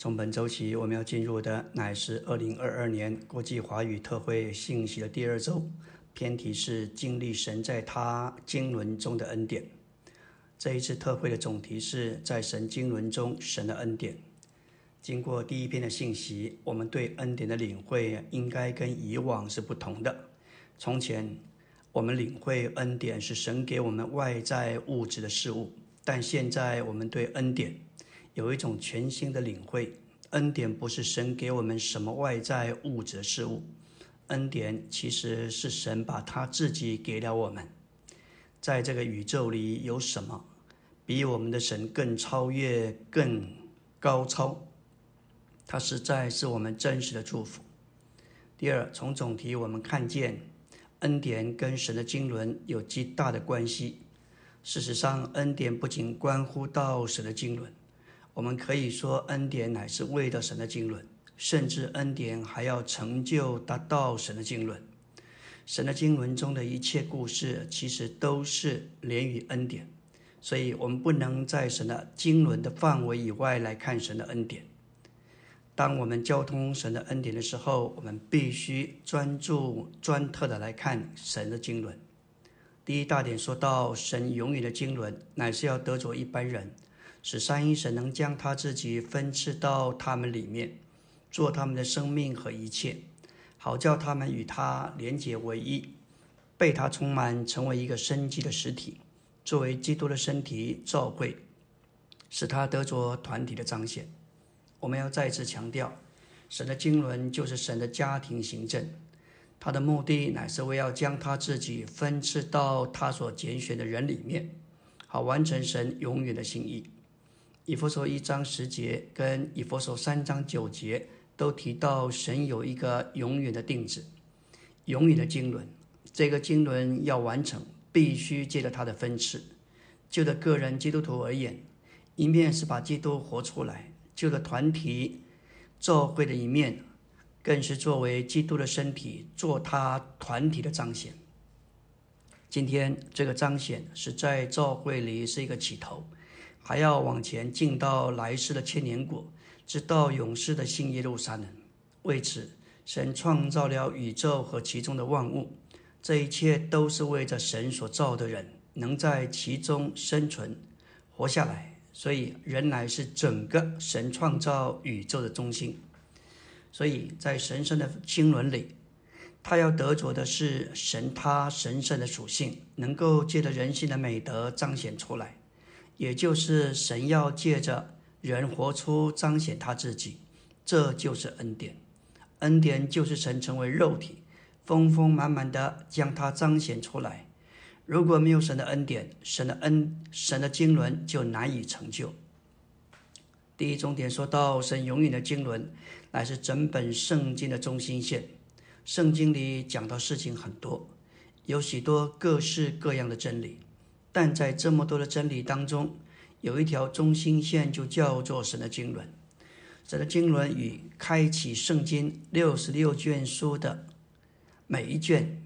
从本周起，我们要进入的乃是二零二二年国际华语特会信息的第二周，偏题是经历神在他经纶中的恩典。这一次特会的总题是在神经纶中神的恩典。经过第一篇的信息，我们对恩典的领会应该跟以往是不同的。从前，我们领会恩典是神给我们外在物质的事物，但现在我们对恩典。有一种全新的领会，恩典不是神给我们什么外在物质事物，恩典其实是神把他自己给了我们。在这个宇宙里有什么比我们的神更超越、更高超？它实在是我们真实的祝福。第二，从总题我们看见，恩典跟神的经纶有极大的关系。事实上，恩典不仅关乎到神的经纶。我们可以说，恩典乃是为了神的经纶，甚至恩典还要成就达到神的经纶。神的经纶中的一切故事，其实都是连于恩典，所以我们不能在神的经纶的范围以外来看神的恩典。当我们交通神的恩典的时候，我们必须专注、专特的来看神的经纶。第一大点说到，神永远的经纶，乃是要得着一般人。使三一神能将他自己分赐到他们里面，做他们的生命和一切，好叫他们与他连结为一，被他充满，成为一个生机的实体，作为基督的身体照会，使他得着团体的彰显。我们要再次强调，神的经纶就是神的家庭行政，他的目的乃是为要将他自己分赐到他所拣选的人里面，好完成神永远的心意。以佛所一章十节跟以佛所三章九节都提到，神有一个永远的定旨，永远的经纶。这个经纶要完成，必须借着他的分赐。就的个人基督徒而言，一面是把基督活出来；就的团体教会的一面，更是作为基督的身体，做他团体的彰显。今天这个彰显是在教会里是一个起头。还要往前进到来世的千年国，直到永世的新耶路撒冷。为此，神创造了宇宙和其中的万物，这一切都是为着神所造的人能在其中生存、活下来。所以，人乃是整个神创造宇宙的中心。所以在神圣的经纶里，他要得着的是神他神圣的属性，能够借着人性的美德彰显出来。也就是神要借着人活出彰显他自己，这就是恩典。恩典就是神成为肉体，丰丰满满的将它彰显出来。如果没有神的恩典，神的恩、神的经纶就难以成就。第一重点说到，神永远的经纶乃是整本圣经的中心线。圣经里讲到事情很多，有许多各式各样的真理。但在这么多的真理当中，有一条中心线，就叫做神的经纶。神的经纶与开启圣经六十六卷书的每一卷，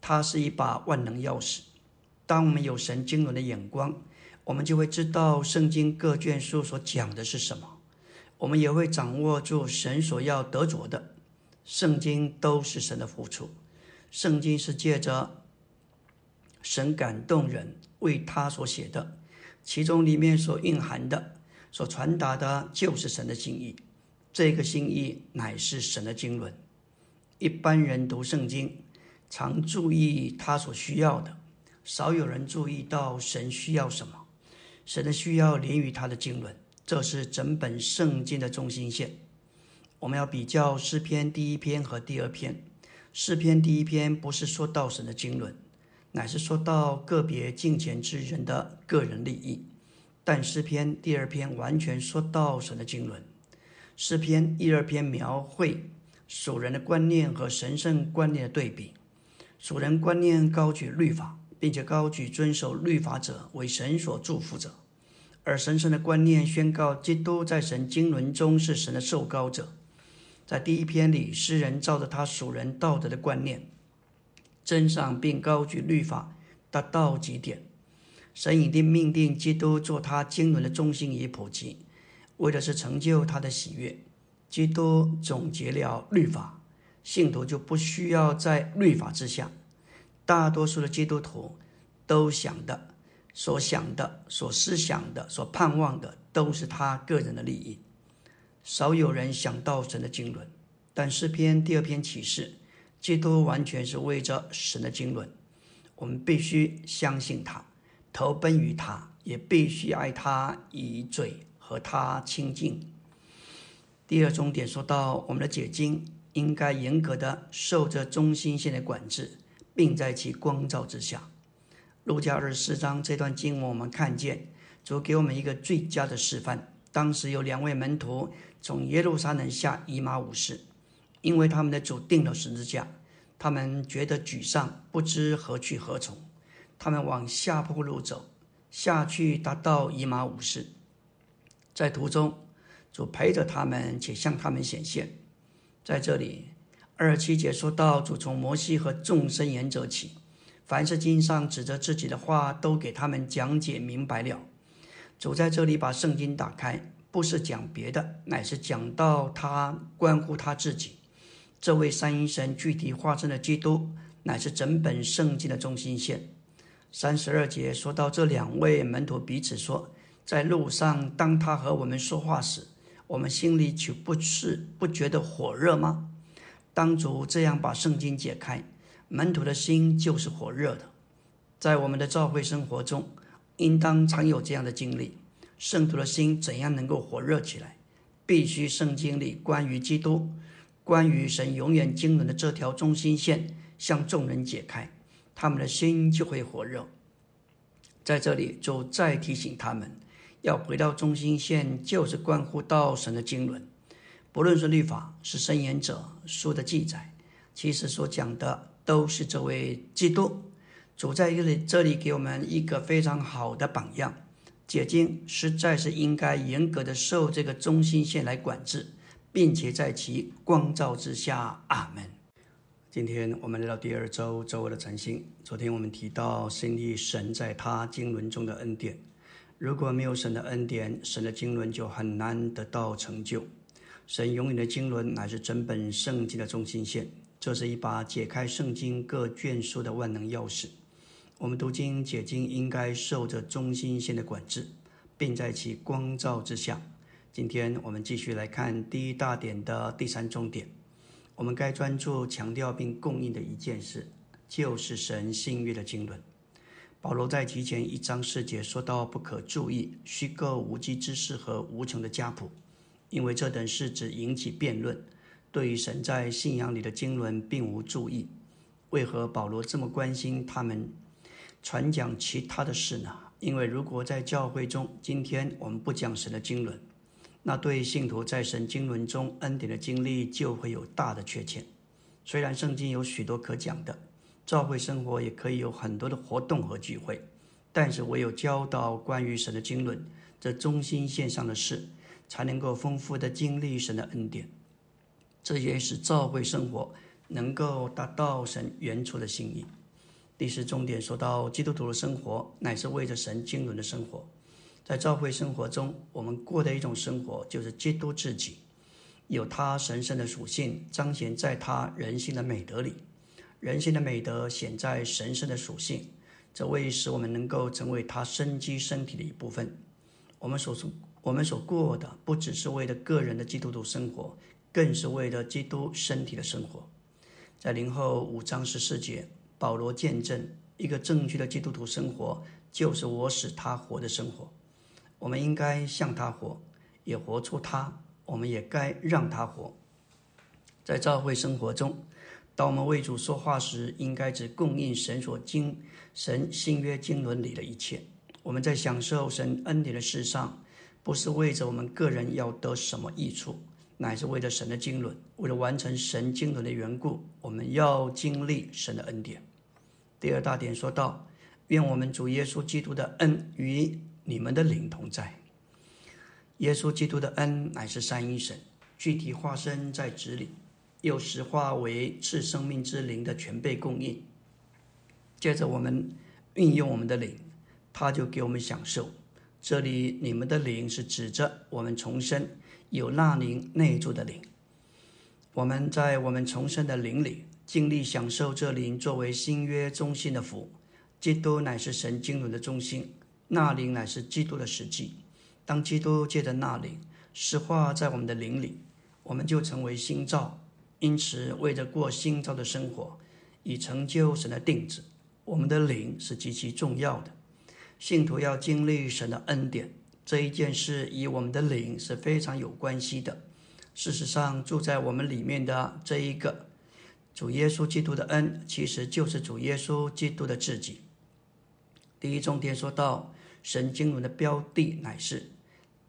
它是一把万能钥匙。当我们有神经纶的眼光，我们就会知道圣经各卷书所讲的是什么，我们也会掌握住神所要得着的。圣经都是神的付出，圣经是借着神感动人。为他所写的，其中里面所蕴含的、所传达的，就是神的心意。这个心意乃是神的经纶。一般人读圣经，常注意他所需要的，少有人注意到神需要什么。神的需要连于他的经纶，这是整本圣经的中心线。我们要比较诗篇第一篇和第二篇。诗篇第一篇不是说到神的经纶。乃是说到个别敬虔之人的个人利益，但诗篇第二篇完全说到神的经纶。诗篇一二篇描绘属人的观念和神圣观念的对比。属人观念高举律法，并且高举遵守律法者为神所祝福者；而神圣的观念宣告基督在神经纶中是神的受膏者。在第一篇里，诗人照着他属人道德的观念。真上并高举律法，达到极点。神已经命定基督做他经纶的中心与普及。为的是成就他的喜悦。基督总结了律法，信徒就不需要在律法之下。大多数的基督徒都想的、所想的、所思想的、所盼望的，都是他个人的利益。少有人想到神的经纶，但诗篇第二篇启示，基督完全是为着神的经纶。我们必须相信他，投奔于他，也必须爱他，以嘴和他亲近。第二重点说到，我们的解经应该严格的受着中心线的管制，并在其光照之下。路加二十四章这段经文，我们看见主给我们一个最佳的示范。当时有两位门徒从耶路撒冷下以马五世，因为他们的主定了十字架。他们觉得沮丧，不知何去何从。他们往下坡路走，下去达到以马五世。在途中，主陪着他们，且向他们显现。在这里，二七节说到，主从摩西和众生言者起，凡是经上指着自己的话，都给他们讲解明白了。主在这里把圣经打开，不是讲别的，乃是讲到他关乎他自己。这位三一神具体化身的基督，乃是整本圣经的中心线。三十二节说到这两位门徒彼此说，在路上，当他和我们说话时，我们心里岂不是不觉得火热吗？当主这样把圣经解开，门徒的心就是火热的。在我们的教会生活中，应当常有这样的经历：圣徒的心怎样能够火热起来？必须圣经里关于基督。关于神永远经纶的这条中心线向众人解开，他们的心就会火热。在这里，就再提醒他们，要回到中心线，就是关乎到神的经纶。不论是律法，是申言者书的记载，其实所讲的都是这位基督。主在这里，这里给我们一个非常好的榜样。解经实在是应该严格的受这个中心线来管制。并且在其光照之下，阿门。今天我们来到第二周周二的晨星。昨天我们提到，心力神在他经纶中的恩典。如果没有神的恩典，神的经纶就很难得到成就。神永远的经纶乃是整本圣经的中心线，这是一把解开圣经各卷书的万能钥匙。我们读经解经应该受着中心线的管制，并在其光照之下。今天我们继续来看第一大点的第三重点。我们该专注强调并供应的一件事，就是神信约的经纶。保罗在提前一章四节说到：“不可注意虚构无稽之事和无穷的家谱，因为这等事只引起辩论。对于神在信仰里的经纶并无注意。为何保罗这么关心他们传讲其他的事呢？因为如果在教会中，今天我们不讲神的经纶。”那对信徒在神经纶中恩典的经历就会有大的缺欠。虽然圣经有许多可讲的，教会生活也可以有很多的活动和聚会，但是唯有教导关于神的经纶这中心线上的事，才能够丰富的经历神的恩典。这也使教会生活能够达到神原初的心意。第四重点说到，基督徒的生活乃是为着神经纶的生活。在教会生活中，我们过的一种生活就是基督自己，有他神圣的属性彰显在他人性的美德里，人性的美德显在神圣的属性，这为使我们能够成为他生机身体的一部分。我们所从我们所过的不只是为了个人的基督徒生活，更是为了基督身体的生活。在零后五章十四节，保罗见证一个正确的基督徒生活，就是我使他活的生活。我们应该向他活，也活出他；我们也该让他活。在教会生活中，当我们为主说话时，应该只供应神所经、神新约经纶里的一切。我们在享受神恩典的事上，不是为着我们个人要得什么益处，乃是为了神的经纶，为了完成神经纶的缘故，我们要经历神的恩典。第二大点说到：愿我们主耶稣基督的恩与。你们的灵同在，耶稣基督的恩乃是三一神具体化身在子里，又实化为赐生命之灵的全备供应。接着我们运用我们的灵，他就给我们享受这里你们的灵是指着我们重生有那灵内住的灵。我们在我们重生的灵里，尽力享受这灵作为新约中心的福。基督乃是神经纶的中心，那灵乃是基督的实际。当基督借着那灵实化在我们的灵里，我们就成为新造。因此，为着过新造的生活，以成就神的定旨，我们的灵是极其重要的。信徒要经历神的恩典，这一件事与我们的灵是非常有关系的。事实上，住在我们里面的这一个主耶稣基督的恩，其实就是主耶稣基督的自己。第一重点说到，神经纶的标的乃是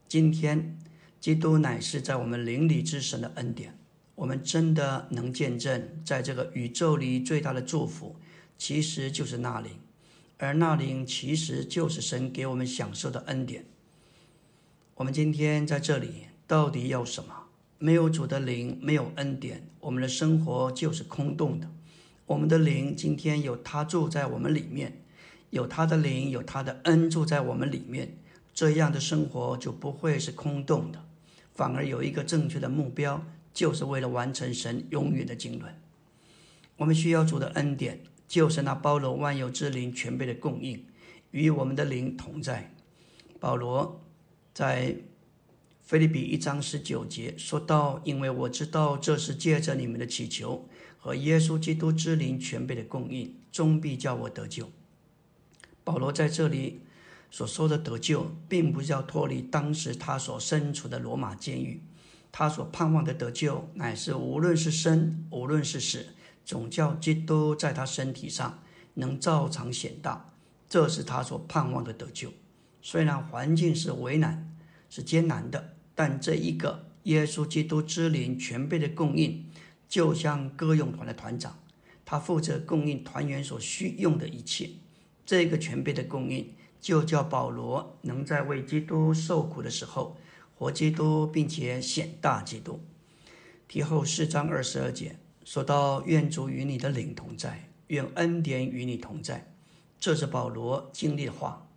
今天，基督乃是在我们灵里之神的恩典。我们真的能见证，在这个宇宙里最大的祝福，其实就是那灵，而那灵其实就是神给我们享受的恩典。我们今天在这里到底要什么？没有主的灵，没有恩典，我们的生活就是空洞的。我们的灵今天有他住在我们里面，有他的灵，有他的恩住在我们里面，这样的生活就不会是空洞的，反而有一个正确的目标，就是为了完成神永远的经纶。我们需要主的恩典，就是那包罗万有之灵全备的供应，与我们的灵同在。保罗在。菲利比一章十九节说到：“因为我知道这是借着你们的祈求和耶稣基督之灵全备的供应，终必叫我得救。”保罗在这里所说的得救，并不是要脱离当时他所身处的罗马监狱，他所盼望的得救，乃是无论是生，无论是死，总叫基督在他身体上能照常显大。这是他所盼望的得救。虽然环境是为难，是艰难的。但这一个耶稣基督之灵全备的供应，就像歌咏团的团长，他负责供应团员所需用的一切。这个全备的供应，就叫保罗能在为基督受苦的时候活基督，并且显大基督。提后四章二十二节说到：“愿主与你的灵同在，愿恩典与你同在。”这是保罗经历的话，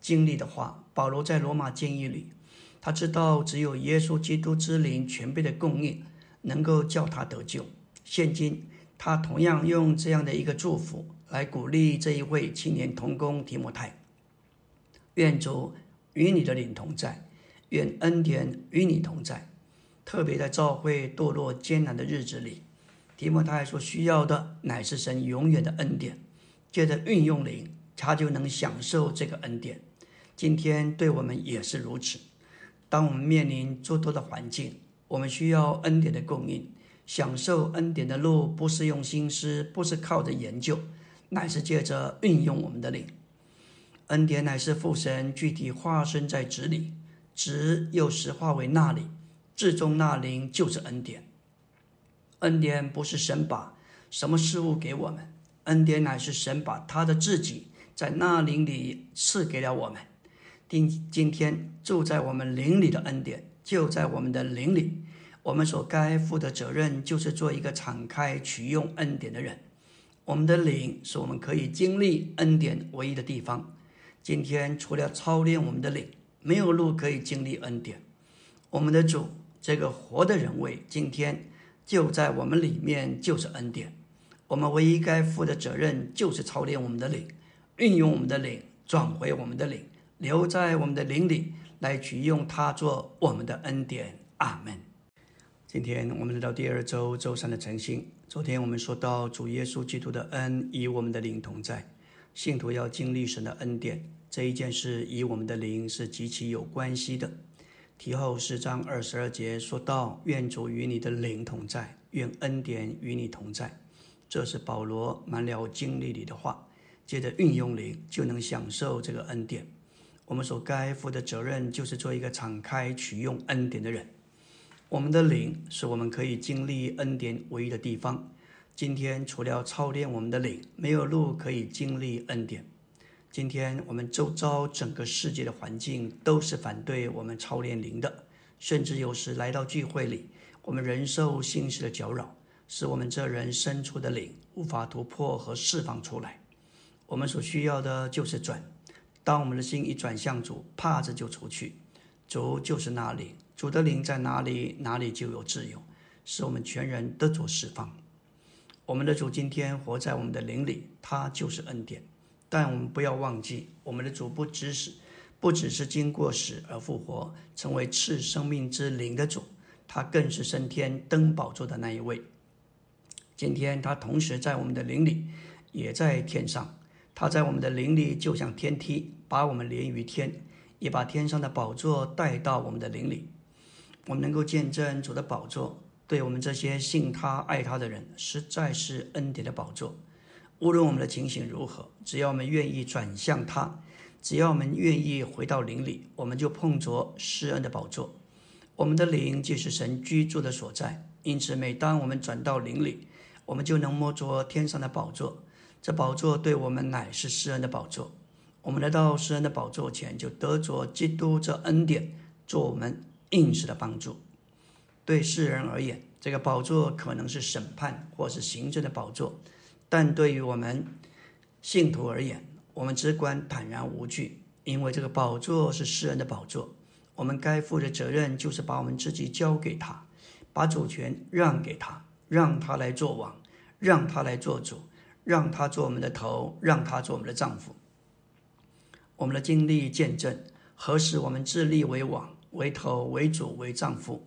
经历的话。保罗在罗马监狱里。他知道，只有耶稣基督之灵全备的供应，能够叫他得救。现今，他同样用这样的一个祝福来鼓励这一位青年童工提摩太：愿主与你的灵同在，愿恩典与你同在。特别在教会堕落艰难的日子里，提摩太所需要的乃是神永远的恩典。借着运用灵，他就能享受这个恩典。今天对我们也是如此。当我们面临诸多的环境，我们需要恩典的供应。享受恩典的路，不是用心思，不是靠着研究，乃是借着运用我们的灵。恩典乃是父神具体化身在子里，子又实化为那里，至终那灵就是恩典。恩典不是神把什么事物给我们，恩典乃是神把他的自己在那灵里赐给了我们。今今天住在我们灵里的恩典就在我们的灵里，我们所该负的责任就是做一个敞开取用恩典的人。我们的灵是我们可以经历恩典唯一的地方。今天除了操练我们的灵，没有路可以经历恩典。我们的主这个活的人位，今天就在我们里面，就是恩典。我们唯一该负的责任就是操练我们的灵，运用我们的灵，转回我们的灵。留在我们的灵里，来取用它做我们的恩典。阿门。今天我们来到第二周周三的晨星。昨天我们说到主耶稣基督的恩与我们的灵同在，信徒要经历神的恩典这一件事与我们的灵是极其有关系的。提后四章二十二节说到：“愿主与你的灵同在，愿恩典与你同在。”这是保罗满了经历里的话，接着运用灵就能享受这个恩典。我们所该负的责任，就是做一个敞开取用恩典的人。我们的灵是我们可以经历恩典唯一的地方。今天除了操练我们的灵，没有路可以经历恩典。今天我们周遭整个世界的环境都是反对我们操练灵的，甚至有时来到聚会里，我们仍受心事的搅扰，使我们这人深处的灵无法突破和释放出来。我们所需要的就是转。当我们的心一转向主，怕子就出去。主就是那里，主的灵在哪里，哪里就有自由，使我们全人得着释放。我们的主今天活在我们的灵里，他就是恩典。但我们不要忘记，我们的主不只是不只是经过死而复活，成为赐生命之灵的主，他更是升天登宝座的那一位。今天他同时在我们的灵里，也在天上。他在我们的灵里就像天梯，把我们连于天，也把天上的宝座带到我们的灵里。我们能够见证主的宝座，对我们这些信他、爱他的人，实在是恩典的宝座。无论我们的情形如何，只要我们愿意转向他，只要我们愿意回到灵里，我们就碰着施恩的宝座。我们的灵就是神居住的所在，因此每当我们转到灵里，我们就能摸着天上的宝座。这宝座对我们乃是施恩的宝座，我们来到施恩的宝座前，就得着基督这恩典做我们应时的帮助。对世人而言，这个宝座可能是审判或是行政的宝座，但对于我们信徒而言，我们只管坦然无惧，因为这个宝座是世人的宝座。我们该负的责任就是把我们自己交给他，把主权让给他，让他来做王，让他来做主。让他做我们的头，让他做我们的丈夫。我们的经历见证，何时我们自立为王、为头、为主、为丈夫，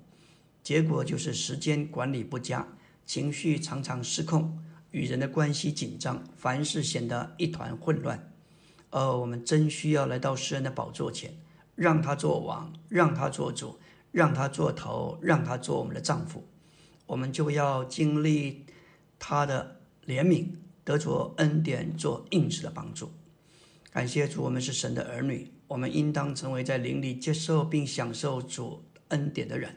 结果就是时间管理不佳，情绪常常失控，与人的关系紧张，凡事显得一团混乱。而我们真需要来到诗人的宝座前，让他做王，让他做主，让他做头，让他做我们的丈夫。我们就要经历他的怜悯。得着恩典做应时的帮助，感谢主，我们是神的儿女，我们应当成为在灵里接受并享受主恩典的人。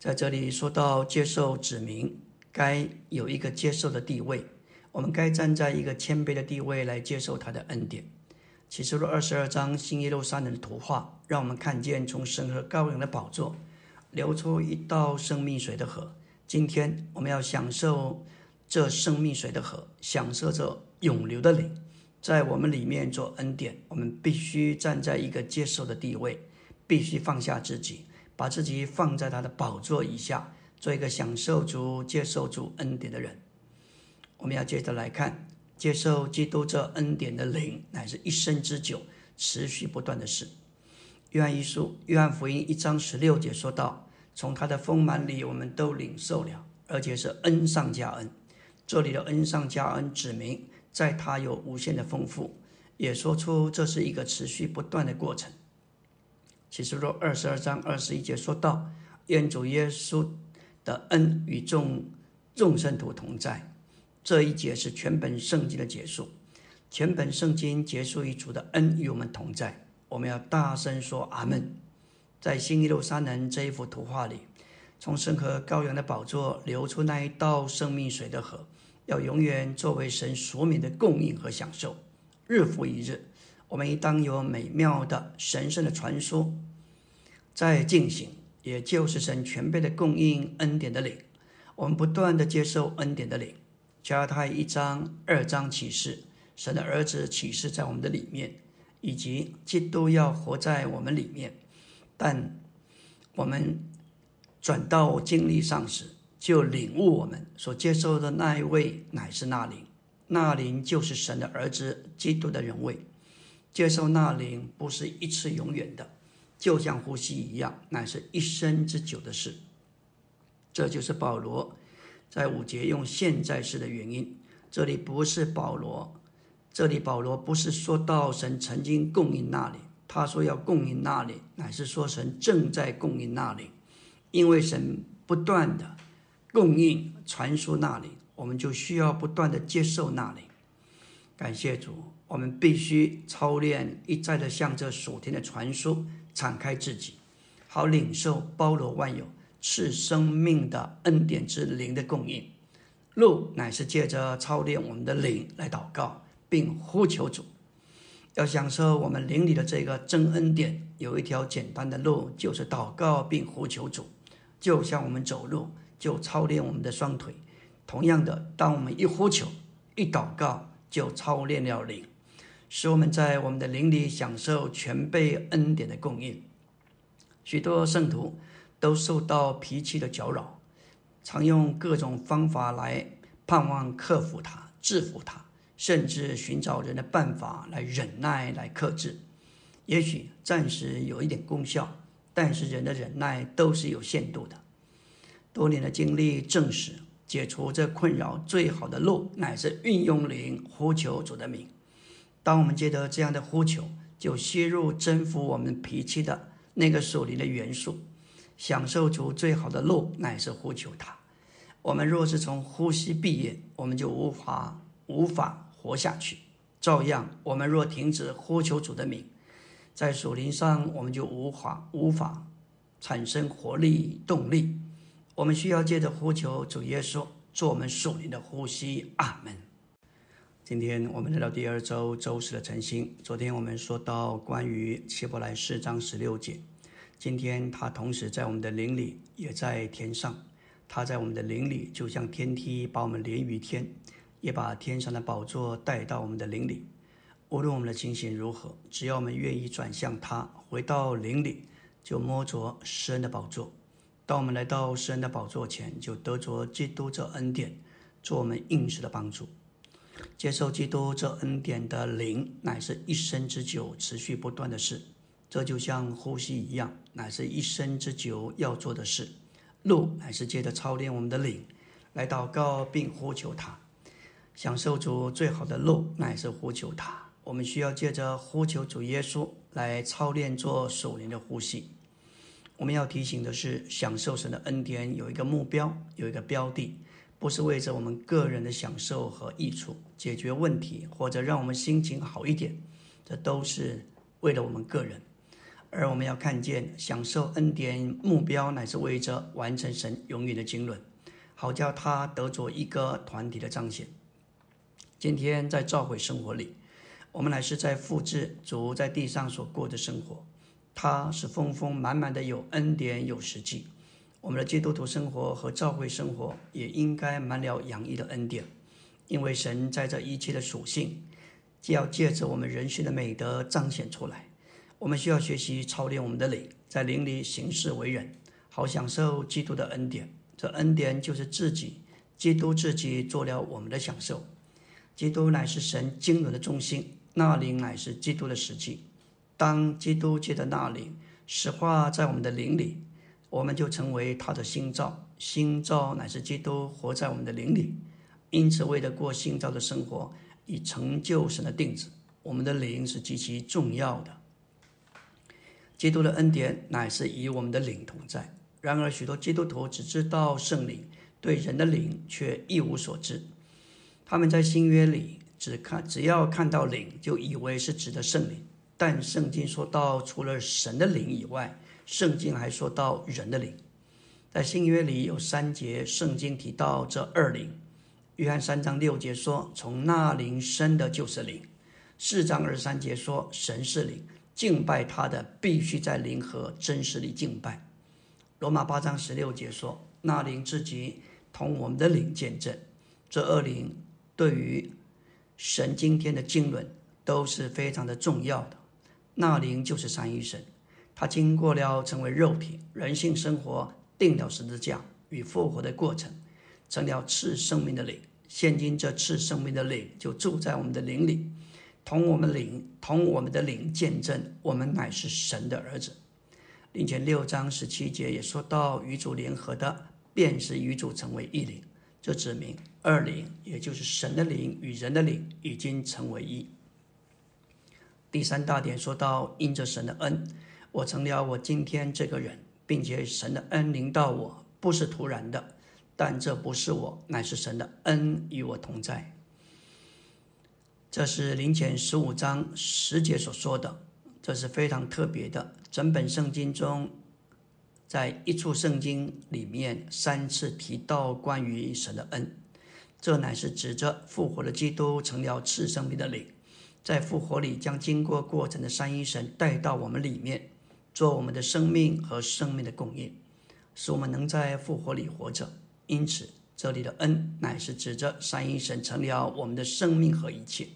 在这里说到接受指明，该有一个接受的地位，我们该站在一个谦卑的地位来接受他的恩典。启示录二十二章新耶路撒冷的图画，让我们看见从神和羔羊的宝座流出一道生命水的河。今天我们要享受。这生命水的河，享受着永流的灵，在我们里面做恩典。我们必须站在一个接受的地位，必须放下自己，把自己放在他的宝座以下，做一个享受主、接受主恩典的人。我们要接着来看，接受基督这恩典的灵，乃是一生之久、持续不断的事。约翰一书、约翰福音一章十六节说道：“从他的丰满里，我们都领受了，而且是恩上加恩。”这里的恩上加恩，指明在他有无限的丰富，也说出这是一个持续不断的过程。其实，若二十二章二十一节说到，愿主耶稣的恩与众众圣徒同在，这一节是全本圣经的结束。全本圣经结束于主的恩与我们同在，我们要大声说阿门。在新一路三人这一幅图画里，从圣河羔羊的宝座流出那一道生命水的河。要永远作为神所免的供应和享受，日复一日，我们应当有美妙的神圣的传说在进行，也就是神全备的供应恩典的领。我们不断的接受恩典的领，加太一章、二章启示，神的儿子启示在我们的里面，以及基督要活在我们里面。但我们转到经历上时，就领悟我们所接受的那一位乃是那灵，那灵就是神的儿子基督的人位。接受那灵不是一次永远的，就像呼吸一样，乃是一生之久的事。这就是保罗在五节用现在式的原因。这里不是保罗，这里保罗不是说到神曾经供应那里，他说要供应那里，乃是说神正在供应那里，因为神不断的。供应传输那里，我们就需要不断的接受那里。感谢主，我们必须操练一再的向这属天的传输敞开自己，好领受包罗万有赐生命的恩典之灵的供应。路乃是借着操练我们的灵来祷告，并呼求主。要享受我们灵里的这个真恩典，有一条简单的路，就是祷告并呼求主，就像我们走路。就操练我们的双腿。同样的，当我们一呼求、一祷告，就操练了灵。使我们在我们的灵里享受全备恩典的供应。许多圣徒都受到脾气的搅扰，常用各种方法来盼望克服它、制服它，甚至寻找人的办法来忍耐、来克制。也许暂时有一点功效，但是人的忍耐都是有限度的。多年的经历证实，解除这困扰最好的路，乃是运用灵呼求主的名。当我们接得这样的呼求，就吸入征服我们脾气的那个属灵的元素，享受出最好的路，乃是呼求他。我们若是从呼吸闭眼，我们就无法无法活下去。照样，我们若停止呼求主的名，在属灵上，我们就无法无法产生活力动力。我们需要借着呼求主耶稣做我们属灵的呼吸。阿门。今天我们来到第二周周四的晨星。昨天我们说到关于希伯来四章十六节。今天他同时在我们的灵里，也在天上。他在我们的灵里，就像天梯把我们连于天，也把天上的宝座带到我们的灵里。无论我们的情形如何，只要我们愿意转向他，回到灵里，就摸着施恩的宝座。当我们来到施恩的宝座前，就得着基督这恩典，做我们应时的帮助。接受基督这恩典的灵，乃是一生之久、持续不断的事。这就像呼吸一样，乃是一生之久要做的事。路乃是借着操练我们的灵，来祷告并呼求他，享受主最好的路，乃是呼求他。我们需要借着呼求主耶稣来操练做属灵的呼吸。我们要提醒的是，享受神的恩典有一个目标，有一个标的，不是为着我们个人的享受和益处、解决问题或者让我们心情好一点，这都是为了我们个人。而我们要看见，享受恩典目标乃是为着完成神永远的经纶，好叫他得着一个团体的彰显。今天在召会生活里。我们乃是在复制主在地上所过的生活，他是丰丰满满的有恩典有实际。我们的基督徒生活和教会生活也应该满了洋溢的恩典，因为神在这一切的属性，既要借着我们人性的美德彰显出来。我们需要学习操练我们的灵，在灵里行事为人，好享受基督的恩典。这恩典就是自己，基督自己做了我们的享受。基督乃是神经纶的中心。那灵乃是基督的实际。当基督借的那灵实化在我们的灵里，我们就成为他的心造。心造乃是基督活在我们的灵里。因此，为了过心造的生活，以成就神的定旨，我们的灵是极其重要的。基督的恩典乃是与我们的灵同在。然而，许多基督徒只知道圣灵，对人的灵却一无所知。他们在新约里。只看只要看到灵，就以为是指的圣灵。但圣经说到，除了神的灵以外，圣经还说到人的灵。在新约里有三节圣经提到这二灵。约翰三章六节说，从那灵生的就是灵。四章二三节说，神是灵，敬拜他的必须在灵和真实里敬拜。罗马八章十六节说，那灵自己同我们的灵见证。这二灵对于神今天的经纶都是非常的重要的。那灵就是三一神，他经过了成为肉体、人性生活、定了十字架与复活的过程，成了赐生命的灵。现今这赐生命的灵就住在我们的灵里，同我们灵同我们的灵见证，我们乃是神的儿子。并且六章十七节也说到，与主联合的，便是与主成为一灵。这指明二灵，也就是神的灵与人的灵已经成为一。第三大点说到，因着神的恩，我成了我今天这个人，并且神的恩临到我，不是突然的，但这不是我，乃是神的恩与我同在。这是灵前十五章十节所说的，这是非常特别的。整本圣经中。在一处圣经里面三次提到关于神的恩，这乃是指着复活的基督成了赐生命的灵，在复活里将经过过程的三一神带到我们里面，做我们的生命和生命的供应，使我们能在复活里活着。因此，这里的恩乃是指着三一神成了我们的生命和一切。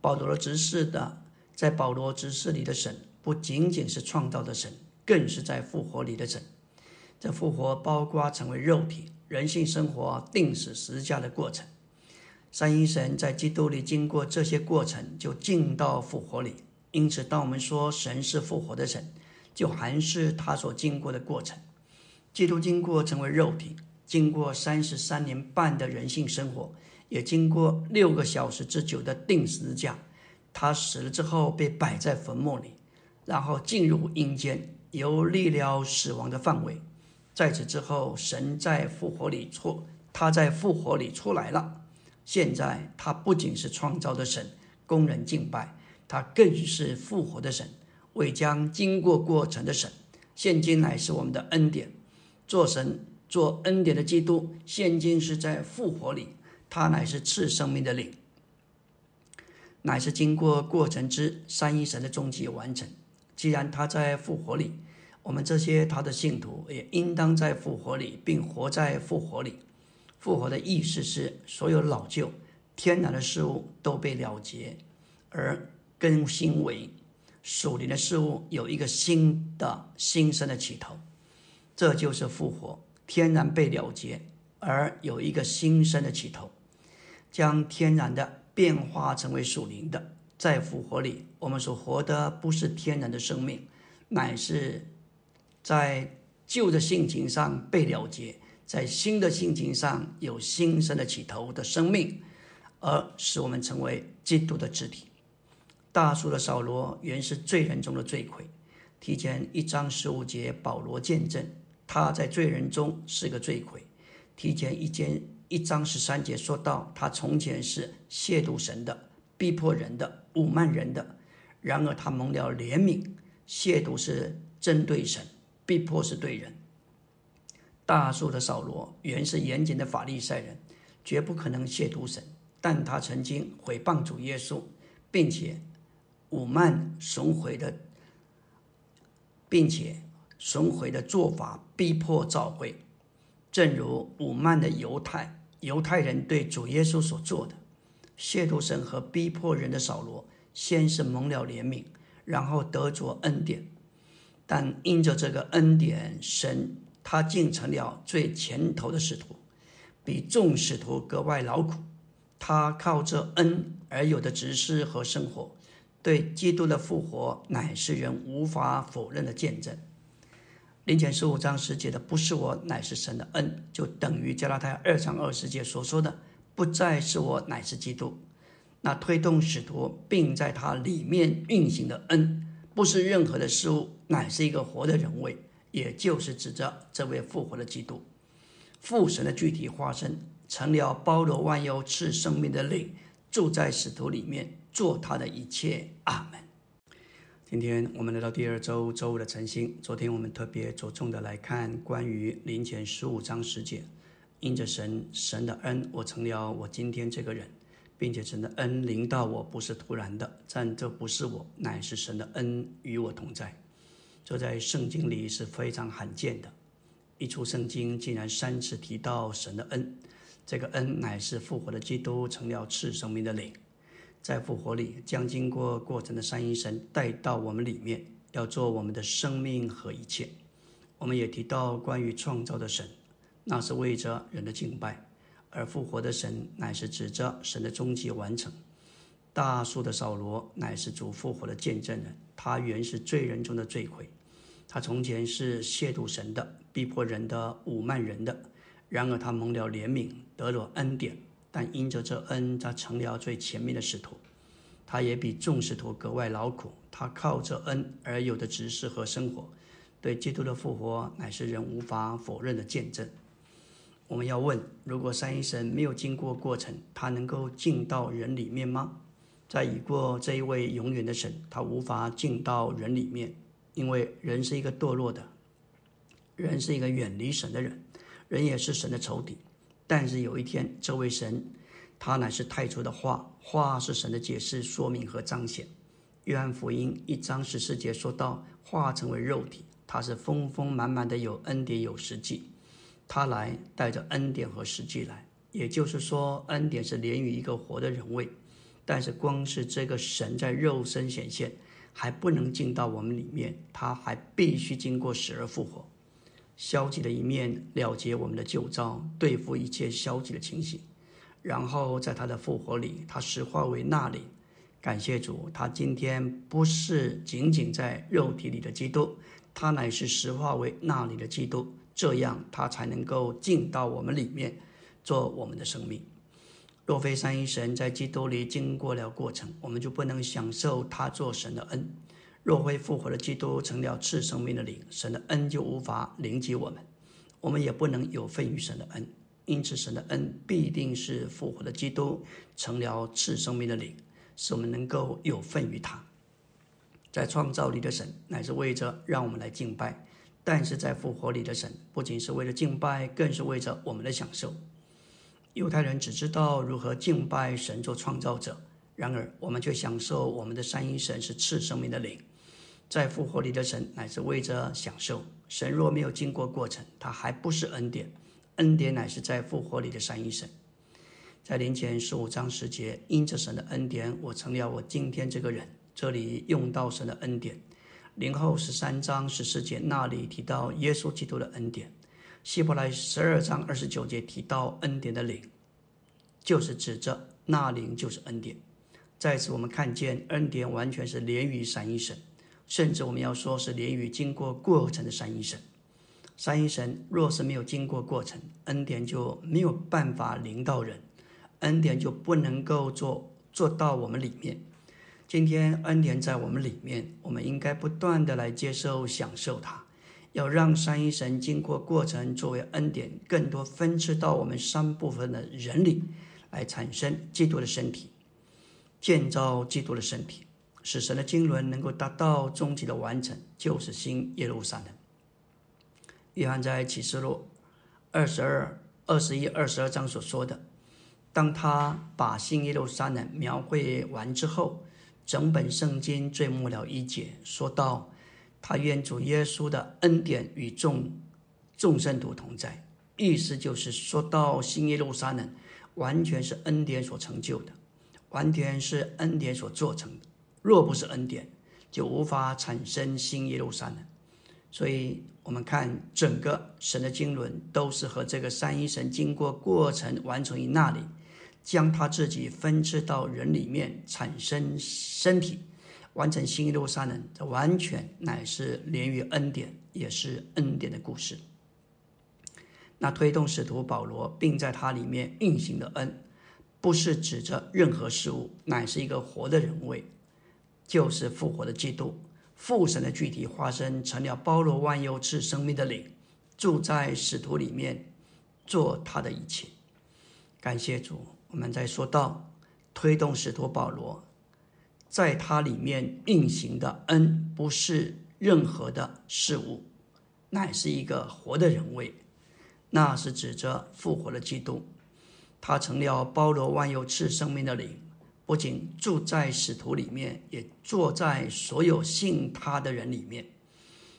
保罗的执事的，在保罗执事里的神，不仅仅是创造的神，更是在复活里的神。这复活包括成为肉体、人性生活、定死十字架的过程。三一神在基督里经过这些过程，就进到复活里。因此，当我们说神是复活的神，就还是他所经过的过程。基督经过成为肉体，经过三十三年半的人性生活，也经过六个小时之久的定十字架。他死了之后被摆在坟墓里，然后进入阴间，游历了死亡的范围。在此之后，神在复活里出，他在复活里出来了。现在他不仅是创造的神，供人敬拜。他更是复活的神，为将经过过程的神。现今乃是我们的恩典，做神做恩典的基督，现今是在复活里，他乃是赐生命的灵，乃是经过过程之三一神的终极完成。既然他在复活里，我们这些他的信徒也应当在复活里，并活在复活里。复活的意思是，所有老旧、天然的事物都被了结，而。更新为属灵的事物有一个新的新生的起头，这就是复活，天然被了结，而有一个新生的起头，将天然的变化成为属灵的。在复活里，我们所活的不是天然的生命，乃是在旧的性情上被了结，在新的性情上有新生的起头的生命，而使我们成为基督的肢体。大数的扫罗原是罪人中的罪魁。提前一章十五节，保罗见证他在罪人中是个罪魁。提前一间一章十三节说到，他从前是亵渎神的、逼迫人的、侮慢人的。然而他蒙了怜悯。亵渎是针对神，逼迫是对人。大数的扫罗原是严谨的法利赛人，绝不可能亵渎神。但他曾经毁谤主耶稣，并且。武曼损毁的，并且损毁的做法逼迫教会，正如武曼的犹太犹太人对主耶稣所做的，亵渎神和逼迫人的扫罗，先是蒙了怜悯，然后得着恩典，但因着这个恩典，神他竟成了最前头的使徒，比众使徒格外劳苦，他靠这恩而有的执事和生活。对基督的复活乃是人无法否认的见证。林前十五章十节的“不是我，乃是神的恩”，就等于加拉太二章二十节所说的“不再是我，乃是基督”。那推动使徒并在他里面运行的恩，不是任何的事物，乃是一个活的人位，也就是指着这位复活的基督，父神的具体化身，成了包罗万有、赐生命的灵，住在使徒里面。做他的一切，阿门。今天我们来到第二周周五的晨星。昨天我们特别着重的来看关于林前十五章十节，因着神神的恩，我成了我今天这个人，并且神的恩临到我不是突然的，但这不是我，乃是神的恩与我同在。这在圣经里是非常罕见的，一出圣经竟然三次提到神的恩，这个恩乃是复活的基督成了赐生命的灵。在复活里，将经过过程的三一神带到我们里面，要做我们的生命和一切。我们也提到关于创造的神，那是为着人的敬拜；而复活的神乃是指着神的终极完成。大树的扫罗乃是主复活的见证人，他原是罪人中的罪魁，他从前是亵渎神的、逼迫人的、侮慢人的，然而他蒙了怜悯，得了恩典。但因着这恩，他成了最前面的使徒，他也比众使徒格外劳苦。他靠着恩而有的执事和生活，对基督的复活乃是人无法否认的见证。我们要问：如果三一神没有经过过程，他能够进到人里面吗？在已过这一位永远的神，他无法进到人里面，因为人是一个堕落的，人是一个远离神的人，人也是神的仇敌。但是有一天，这位神，他乃是太初的话，话是神的解释、说明和彰显。约翰福音一章十四节说到，化成为肉体，他是丰丰满满的有恩典有实际，他来带着恩典和实际来，也就是说，恩典是连于一个活的人位，但是光是这个神在肉身显现，还不能进到我们里面，他还必须经过死而复活。消极的一面了结我们的旧招，对付一切消极的情形，然后在他的复活里，他实化为那里。感谢主，他今天不是仅仅在肉体里的基督，他乃是实化为那里的基督，这样他才能够进到我们里面，做我们的生命。若非三一神在基督里经过了过程，我们就不能享受他做神的恩。若非复活的基督成了赐生命的灵，神的恩就无法临及我们，我们也不能有份于神的恩。因此，神的恩必定是复活的基督成了赐生命的灵，使我们能够有份于他。在创造里的神乃是为着让我们来敬拜，但是在复活里的神不仅是为了敬拜，更是为着我们的享受。犹太人只知道如何敬拜神做创造者，然而我们却享受我们的三一神是赐生命的灵。在复活里的神乃是为着享受。神若没有经过过程，他还不是恩典。恩典乃是在复活里的三一神。在灵前十五章十节，因着神的恩典，我成了我今天这个人。这里用到神的恩典。灵后十三章十四节那里提到耶稣基督的恩典。希伯来十二章二十九节提到恩典的灵，就是指着那灵就是恩典。在此我们看见恩典完全是连于三一神。甚至我们要说是连于经过过程的三一神，三一神若是没有经过过程，恩典就没有办法临到人，恩典就不能够做做到我们里面。今天恩典在我们里面，我们应该不断的来接受享受它，要让三一神经过过程作为恩典，更多分赐到我们三部分的人里，来产生基督的身体，建造基督的身体。使神的经纶能够达到终极的完成，就是新耶路撒冷。约翰在启示录二十二、二十一、二十二章所说的，当他把新耶路撒冷描绘完之后，整本圣经最末了一节说到，他愿主耶稣的恩典与众众圣徒同在，意思就是说到新耶路撒冷完全是恩典所成就的，完全是恩典所做成的。若不是恩典，就无法产生新耶路撒冷。所以，我们看整个神的经纶，都是和这个三一神经过过程完成于那里，将他自己分支到人里面，产生身体，完成新耶路撒冷。这完全乃是连于恩典，也是恩典的故事。那推动使徒保罗，并在他里面运行的恩，不是指着任何事物，乃是一个活的人位。就是复活的基督，父神的具体化身，成了包罗万有、赐生命的灵，住在使徒里面，做他的一切。感谢主，我们在说到推动使徒保罗，在他里面运行的恩，不是任何的事物，乃是一个活的人位，那是指着复活的基督，他成了包罗万有、赐生命的灵。不仅住在使徒里面，也坐在所有信他的人里面。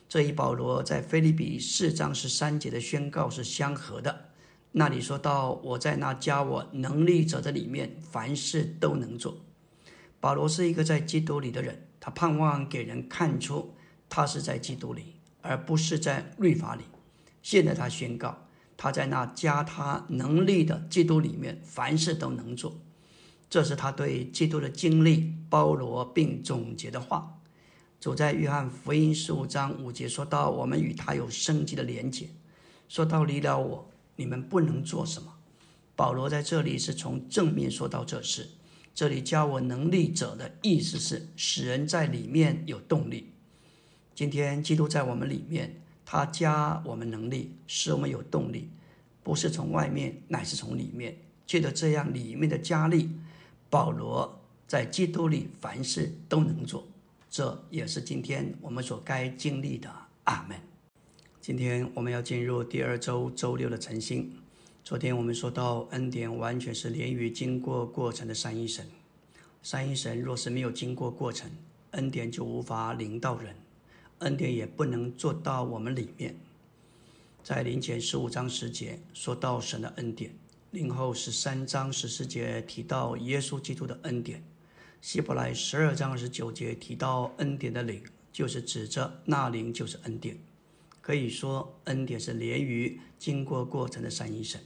这一保罗在菲利比四章十三节的宣告是相合的。那里说到：“我在那加我能力者的里面，凡事都能做。”保罗是一个在基督里的人，他盼望给人看出他是在基督里，而不是在律法里。现在他宣告，他在那加他能力的基督里面，凡事都能做。这是他对基督的经历包罗并总结的话。主在约翰福音十五章五节说到：“我们与他有生机的连结。”说到离了我，你们不能做什么。保罗在这里是从正面说到这事。这里教我能力者的意思是使人在里面有动力。今天基督在我们里面，他加我们能力，使我们有动力，不是从外面，乃是从里面。借着这样里面的加力。保罗在基督里凡事都能做，这也是今天我们所该经历的。阿门。今天我们要进入第二周周六的晨星。昨天我们说到恩典完全是连于经过过程的三一神。三一神若是没有经过过程，恩典就无法领到人，恩典也不能做到我们里面。在临前十五章十节说到神的恩典。零后十三章十四节提到耶稣基督的恩典，希伯来十二章二十九节提到恩典的灵，就是指着那灵就是恩典。可以说，恩典是连于经过过程的三一神。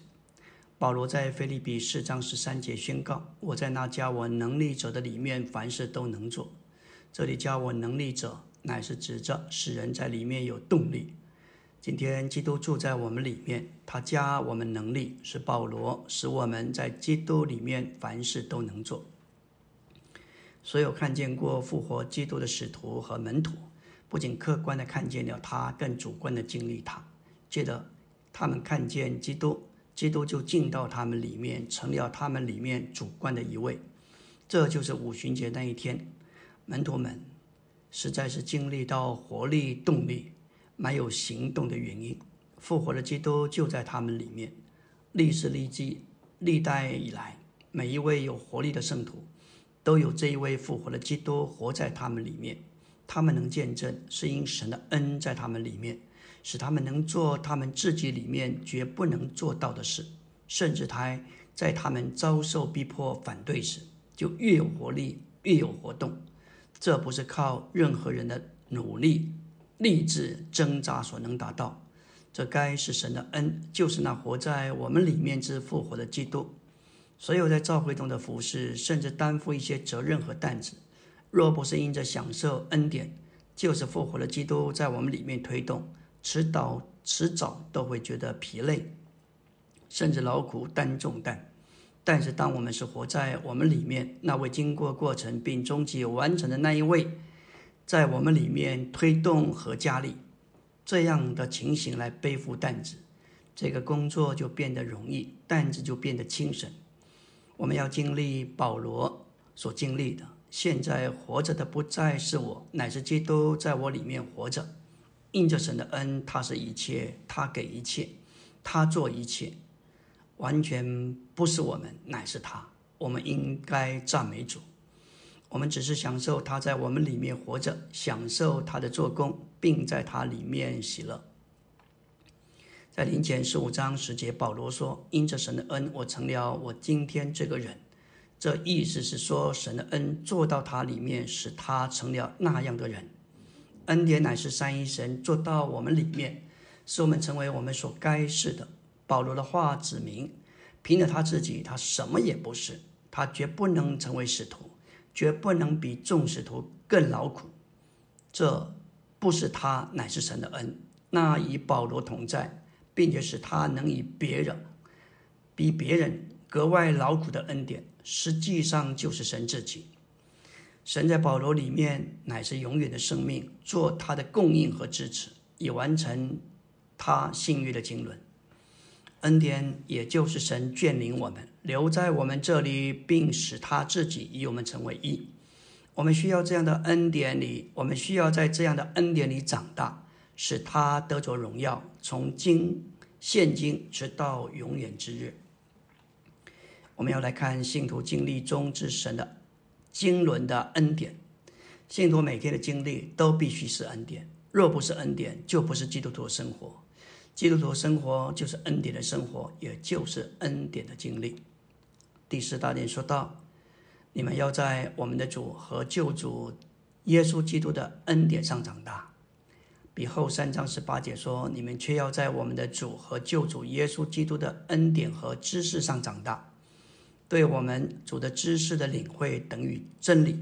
保罗在腓立比四章十三节宣告：“我在那加我能力者的里面，凡事都能做。”这里加我能力者，乃是指着使人在里面有动力。今天基督住在我们里面，他加我们能力，是保罗使我们在基督里面凡事都能做。所有看见过复活基督的使徒和门徒。不仅客观的看见了他，更主观的经历他。接着，他们看见基督，基督就进到他们里面，成了他们里面主观的一位。这就是五旬节那一天，门徒们实在是经历到活力、动力、没有行动的原因。复活的基督就在他们里面。历史历记历代以来，每一位有活力的圣徒，都有这一位复活的基督活在他们里面。他们能见证，是因神的恩在他们里面，使他们能做他们自己里面绝不能做到的事。甚至他在他们遭受逼迫、反对时，就越有活力，越有活动。这不是靠任何人的努力、励志、挣扎所能达到，这该是神的恩，就是那活在我们里面之复活的基督。所有在教会中的服侍，甚至担负一些责任和担子。若不是因着享受恩典，就是复活的基督在我们里面推动，迟早迟早都会觉得疲累，甚至劳苦担重担。但是，当我们是活在我们里面那位经过过程并终极完成的那一位，在我们里面推动和加力，这样的情形来背负担子，这个工作就变得容易，担子就变得轻省。我们要经历保罗所经历的。现在活着的不再是我，乃是基督在我里面活着。应着神的恩，他是一切，他给一切，他做一切，完全不是我们，乃是他。我们应该赞美主。我们只是享受他在我们里面活着，享受他的做工，并在他里面喜乐。在林前十五章十节，保罗说：“因着神的恩，我成了我今天这个人。”这意思是说，神的恩做到他里面，使他成了那样的人。恩典乃是三一神做到我们里面，使我们成为我们所该是的。保罗的话指明，凭着他自己，他什么也不是，他绝不能成为使徒，绝不能比众使徒更劳苦。这不是他，乃是神的恩。那与保罗同在，并且使他能与别人比别人格外劳苦的恩典。实际上就是神自己。神在保罗里面乃是永远的生命，做他的供应和支持，以完成他信誉的经纶。恩典也就是神眷领我们，留在我们这里，并使他自己与我们成为一。我们需要这样的恩典里，我们需要在这样的恩典里长大，使他得着荣耀，从今现今直到永远之日。我们要来看信徒经历中之神的经纶的恩典。信徒每天的经历都必须是恩典，若不是恩典，就不是基督徒生活。基督徒生活就是恩典的生活，也就是恩典的经历。第四大点说到：你们要在我们的主和救主耶稣基督的恩典上长大。比后三章十八节说：你们却要在我们的主和救主耶稣基督的恩典和知识上长大。对我们主的知识的领会等于真理，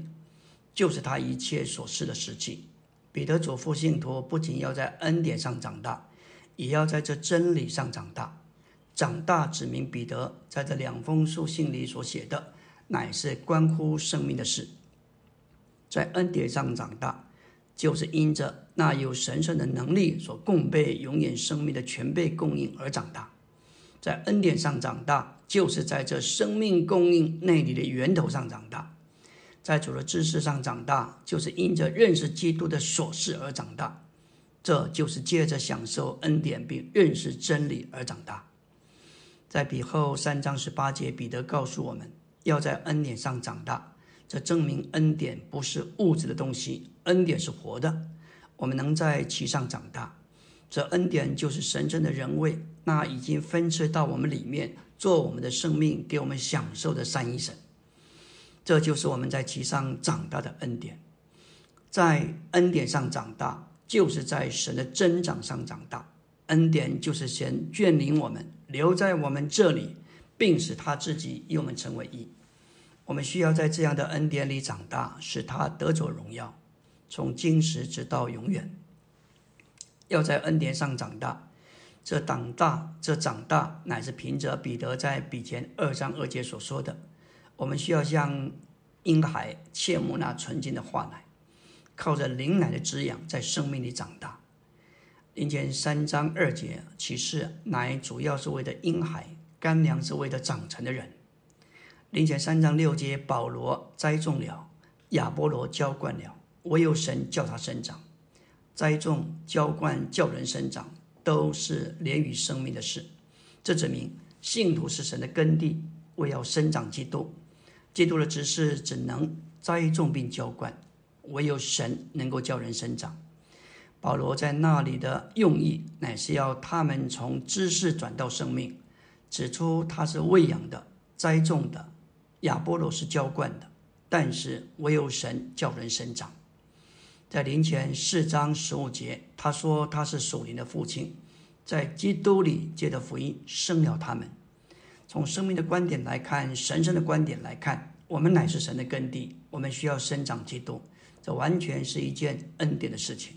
就是他一切所示的实际。彼得嘱咐信徒，不仅要在恩典上长大，也要在这真理上长大。长大指明彼得在这两封书信里所写的，乃是关乎生命的事。在恩典上长大，就是因着那有神圣的能力所供备永远生命的全备供应而长大。在恩典上长大，就是在这生命供应内里的源头上长大；在主的知识上长大，就是因着认识基督的琐事而长大。这就是借着享受恩典并认识真理而长大。在彼后三章十八节，彼得告诉我们要在恩典上长大，这证明恩典不是物质的东西，恩典是活的，我们能在其上长大。这恩典就是神圣的人位，那已经分赐到我们里面，做我们的生命，给我们享受的三一神。这就是我们在其上长大的恩典，在恩典上长大，就是在神的增长上长大。恩典就是神眷领我们，留在我们这里，并使他自己与我们成为一。我们需要在这样的恩典里长大，使他得着荣耀，从今时直到永远。要在恩典上长大，这长大，这长大，乃是凭着彼得在比前二章二节所说的。我们需要像婴孩切慕那纯净的话奶，靠着灵奶的滋养，在生命里长大。林前三章二节启示，奶主要是为了婴孩，干粮是为了长成的人。林前三章六节，保罗栽种了，亚波罗浇灌了，唯有神叫他生长。栽种、浇灌、叫人生长，都是连于生命的事。这证明信徒是神的耕地，为要生长基督。基督的指示只能栽种并浇灌，唯有神能够叫人生长。保罗在那里的用意，乃是要他们从知识转到生命，指出他是喂养的、栽种的，亚波罗是浇灌的，但是唯有神叫人生长。在灵前四章十五节，他说他是属灵的父亲，在基督里借着福音生了他们。从生命的观点来看，神圣的观点来看，我们乃是神的根地，我们需要生长基督，这完全是一件恩典的事情。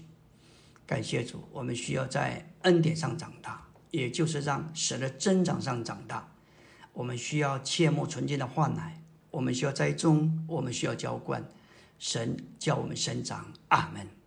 感谢主，我们需要在恩典上长大，也就是让神的增长上长大。我们需要切莫纯净的话奶，我们需要栽种，我们需要浇灌，神叫我们生长。阿门。